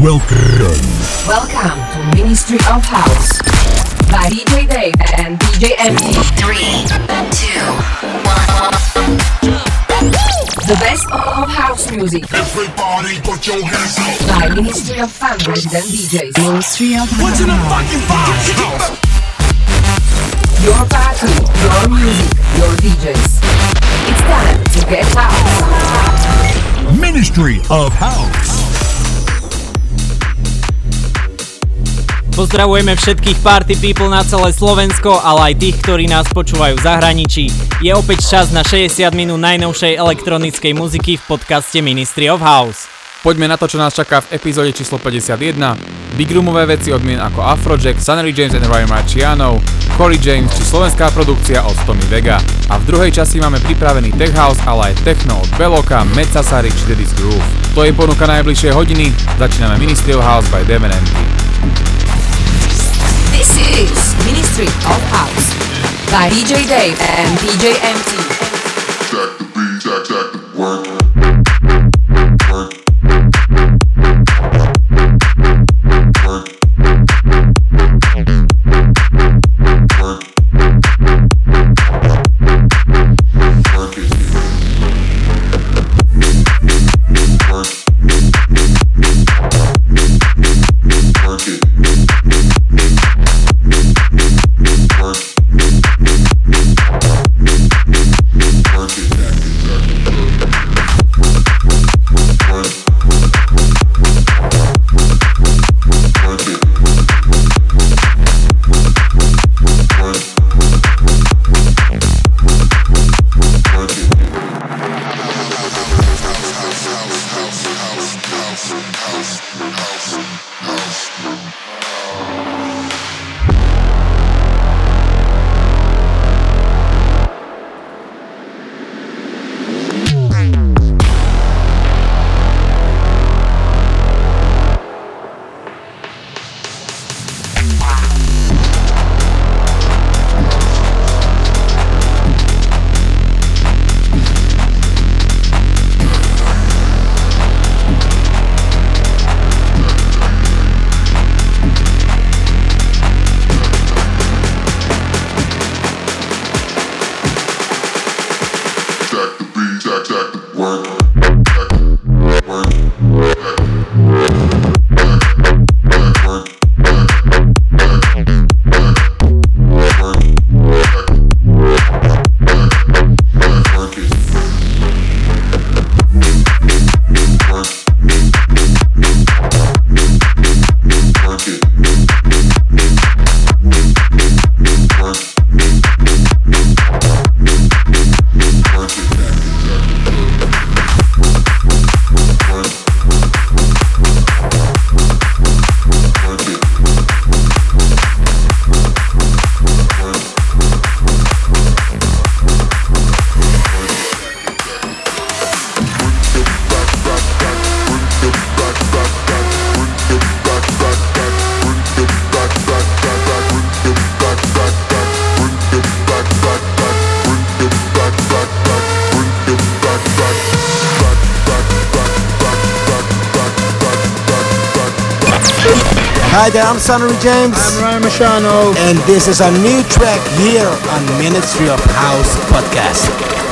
Welcome. Welcome to Ministry of House by DJ Dave and DJ MT. Three, two, one. The best of house music Everybody put your hands up. by Ministry of Fun resident DJs. Ministry of What's in the fucking box? Your party, your music, your DJs. It's time to get house. Ministry of House. Pozdravujeme všetkých party people na celé Slovensko, ale aj tých, ktorí nás počúvajú v zahraničí. Je opäť čas na 60 minút najnovšej elektronickej muziky v podcaste Ministry of House. Poďme na to, čo nás čaká v epizóde číslo 51. Big roomové veci od mien ako Afrojack, Sunny James and Ryan Marciano, Corey James či slovenská produkcia od Tommy Vega. A v druhej časti máme pripravený Tech House, ale aj Techno od Beloka, Metzasari či Daddy's Groove. To je ponuka najbližšie hodiny, začíname Ministry of House by Devon Empty. This is Ministry of House by DJ Dave and DJ MT. Jack the beat, jack, jack the work. Work. Hi there, I'm Sunnery James. I'm Ryan Marciano. And this is a new track here on Ministry of House podcast.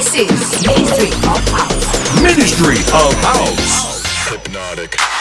This is Ministry of House. Ministry of House. Hypnotic.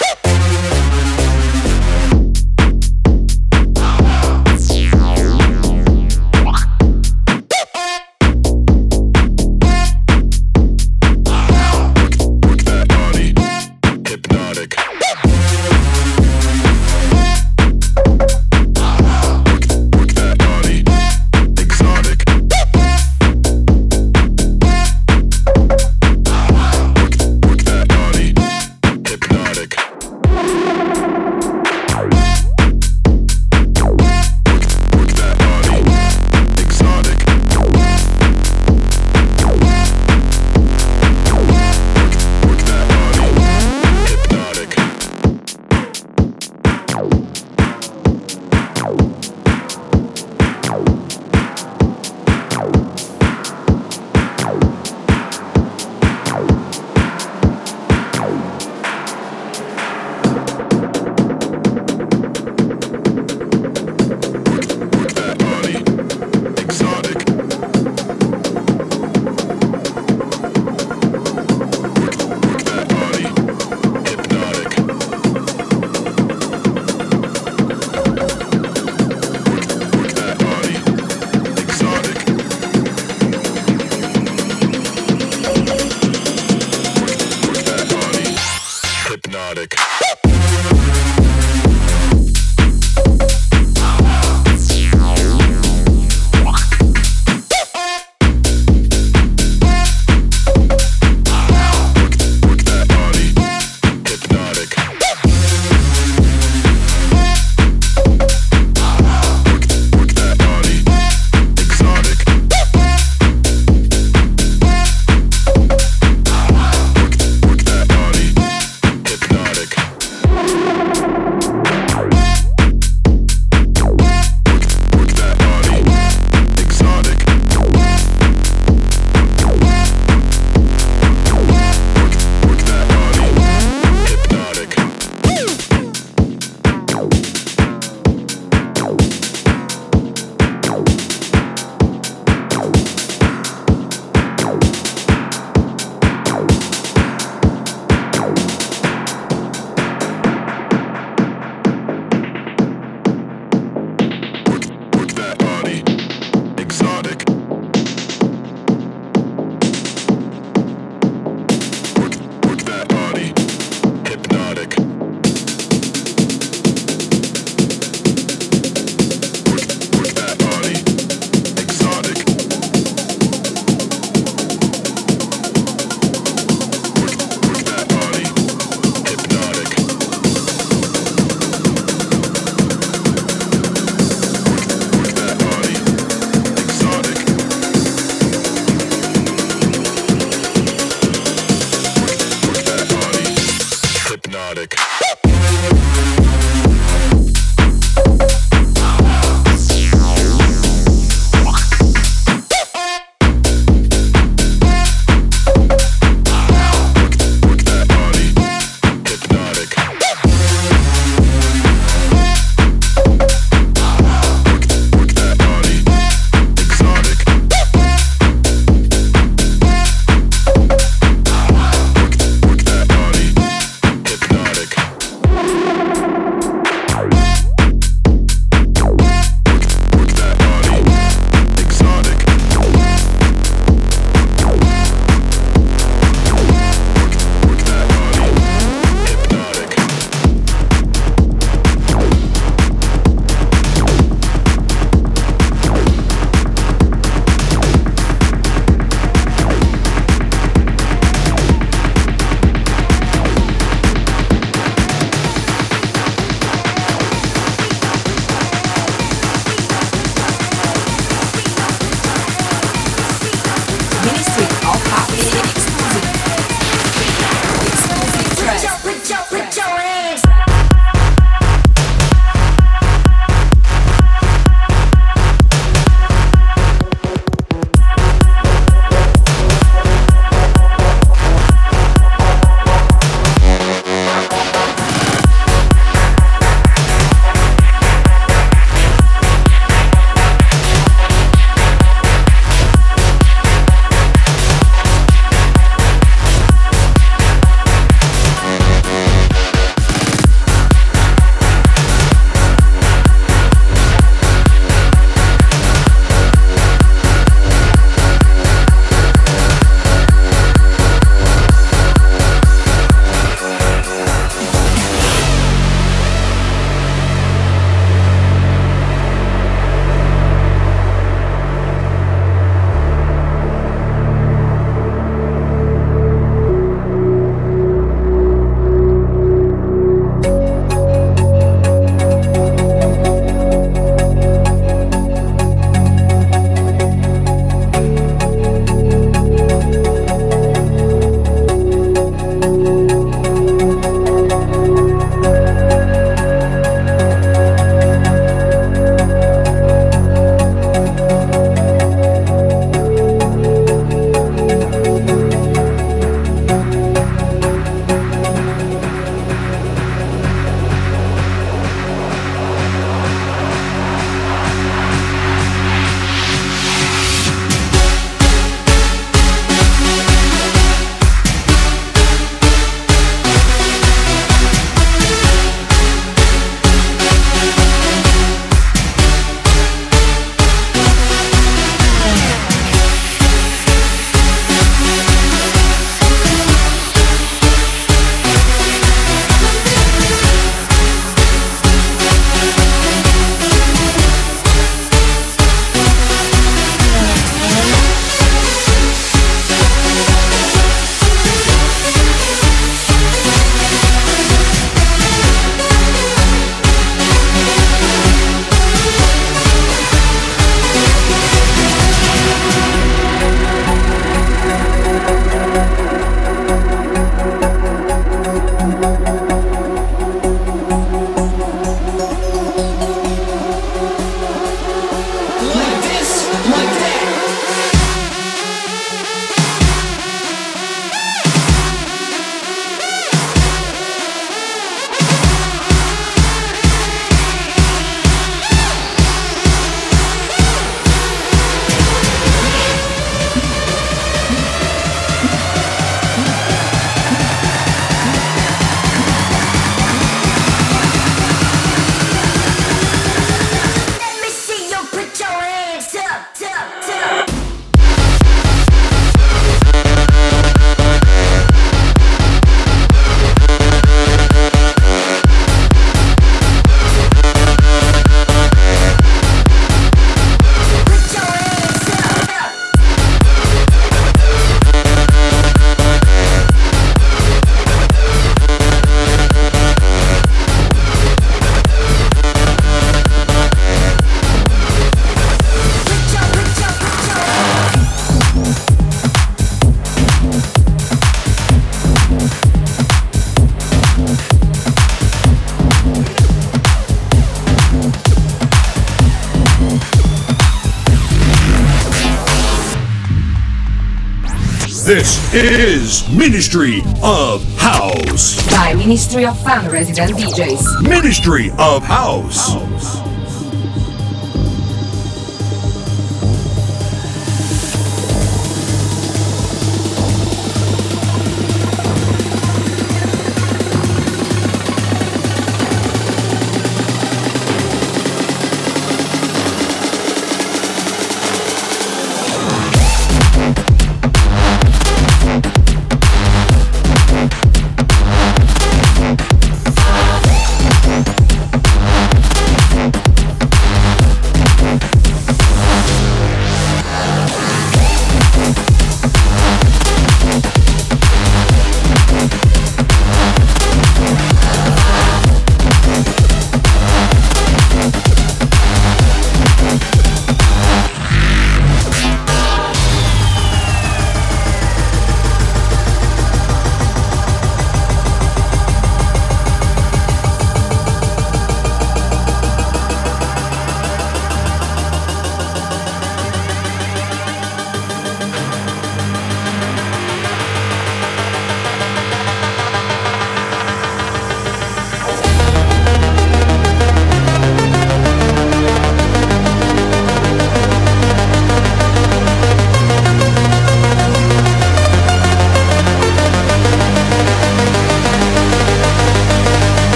is Ministry of House. By Ministry of Fun resident DJs. Ministry of House. House.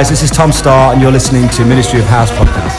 guys, this is Tom Staar, and you're listening to Ministry of House Podcast.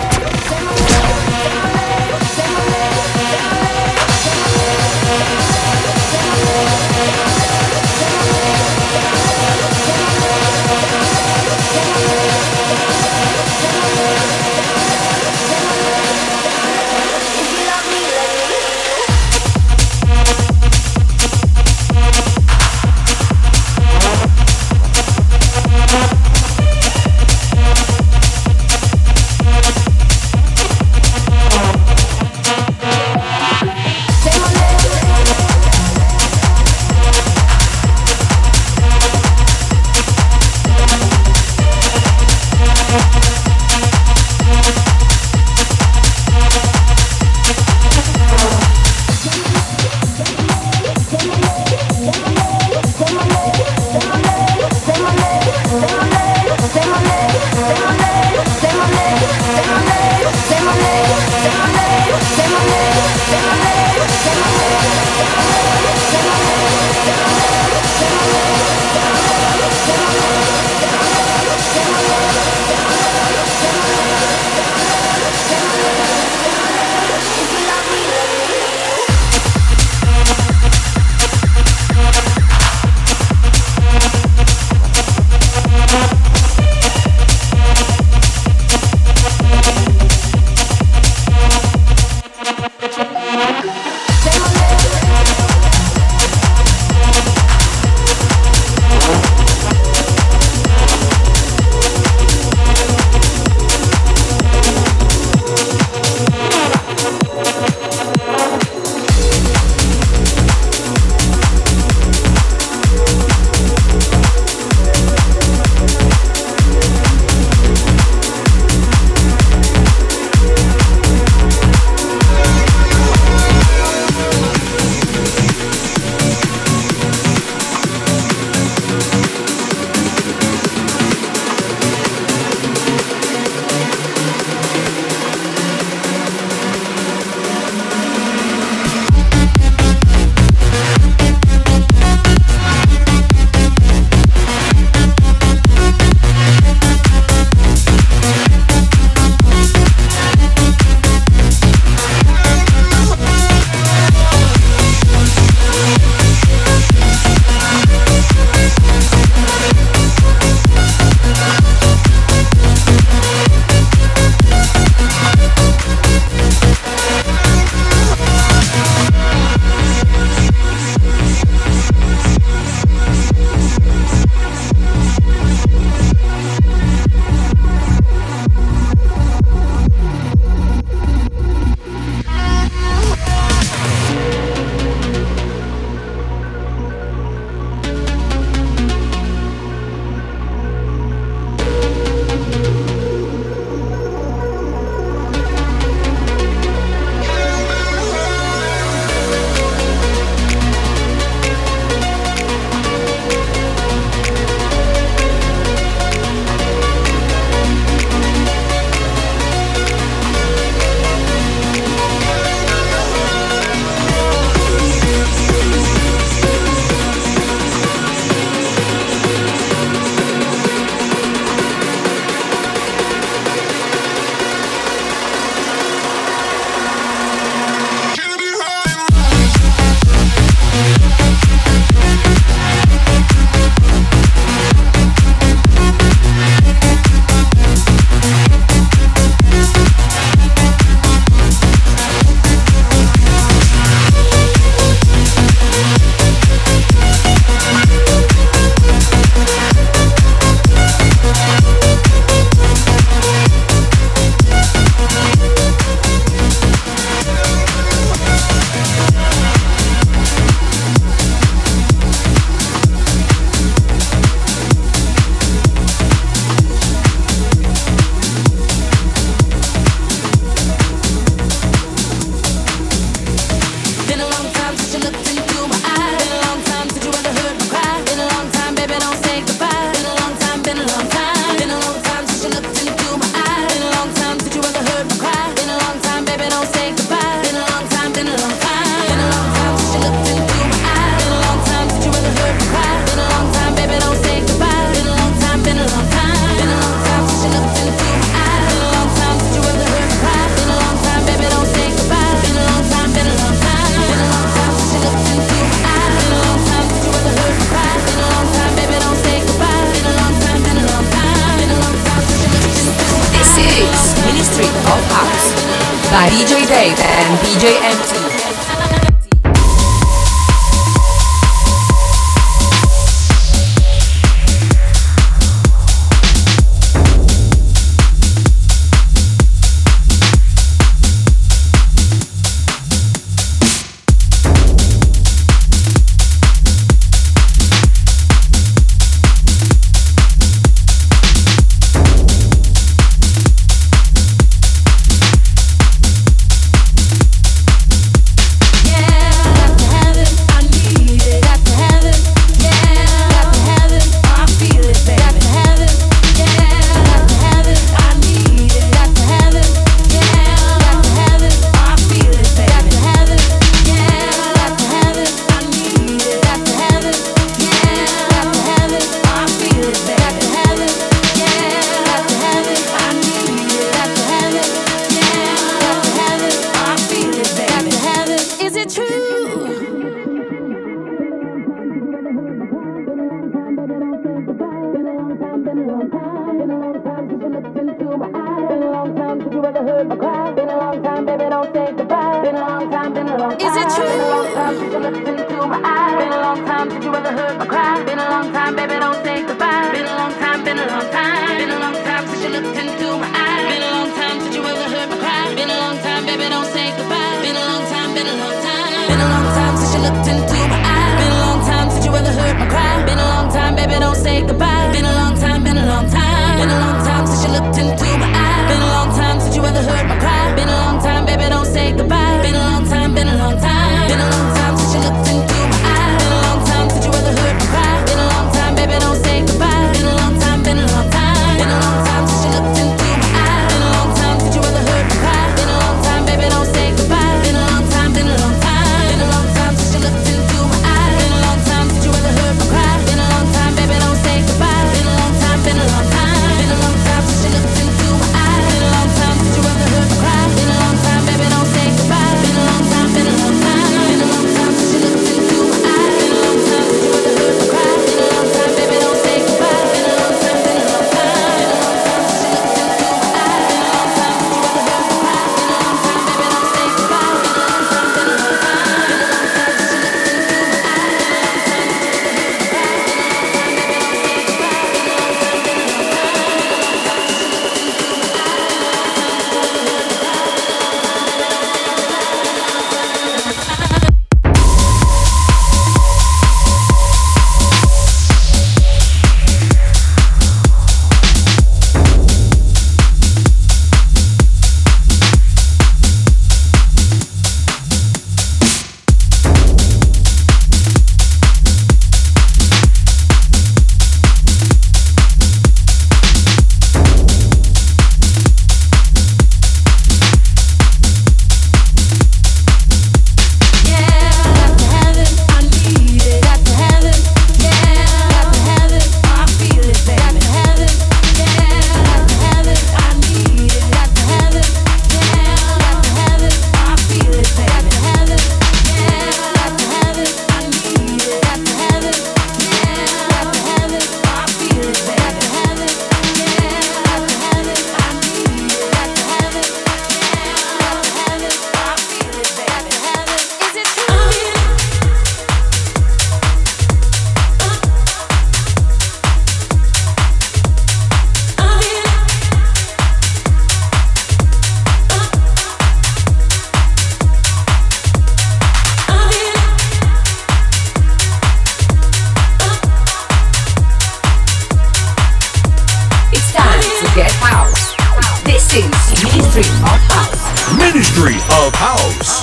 Ministry of House. Ministry of House.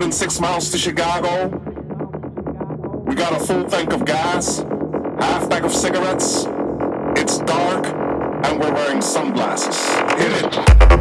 been six miles to Chicago. We got a full tank of gas, half bag of cigarettes. It's dark, and we're wearing sunglasses. Hit it.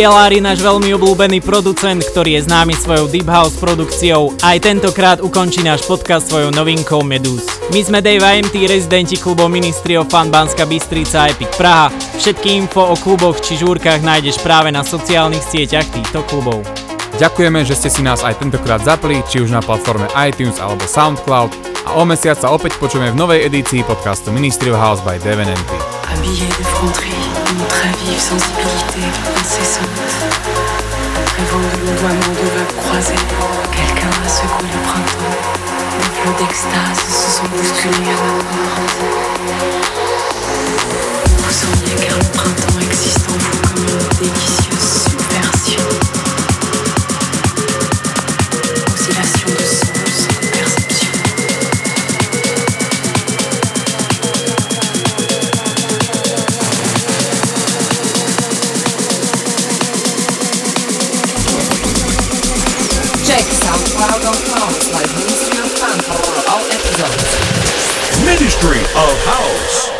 Je náš veľmi obľúbený producent, ktorý je známy svojou Deep House produkciou a aj tentokrát ukončí náš podcast svojou novinkou Medus. My sme Dave IMT, rezidenti klubov Ministry of Fun Banska Bystrica a Epic Praha. Všetky info o kluboch či žúrkach nájdeš práve na sociálnych sieťach týchto klubov. Ďakujeme, že ste si nás aj tentokrát zapli, či už na platforme iTunes alebo SoundCloud a o mesiac sa opäť počujeme v novej edícii podcastu Ministry of House by Devin MP. Habillé d'effronterie, une très vive sensibilité incessante. Rêvant de l'ondoiement de vagues croisées, quelqu'un a secoué le printemps. Des flots d'extase se sont bousculés à ma porte. Vous car le printemps existe en vous comme une délicieuse subversion. Ministry of House.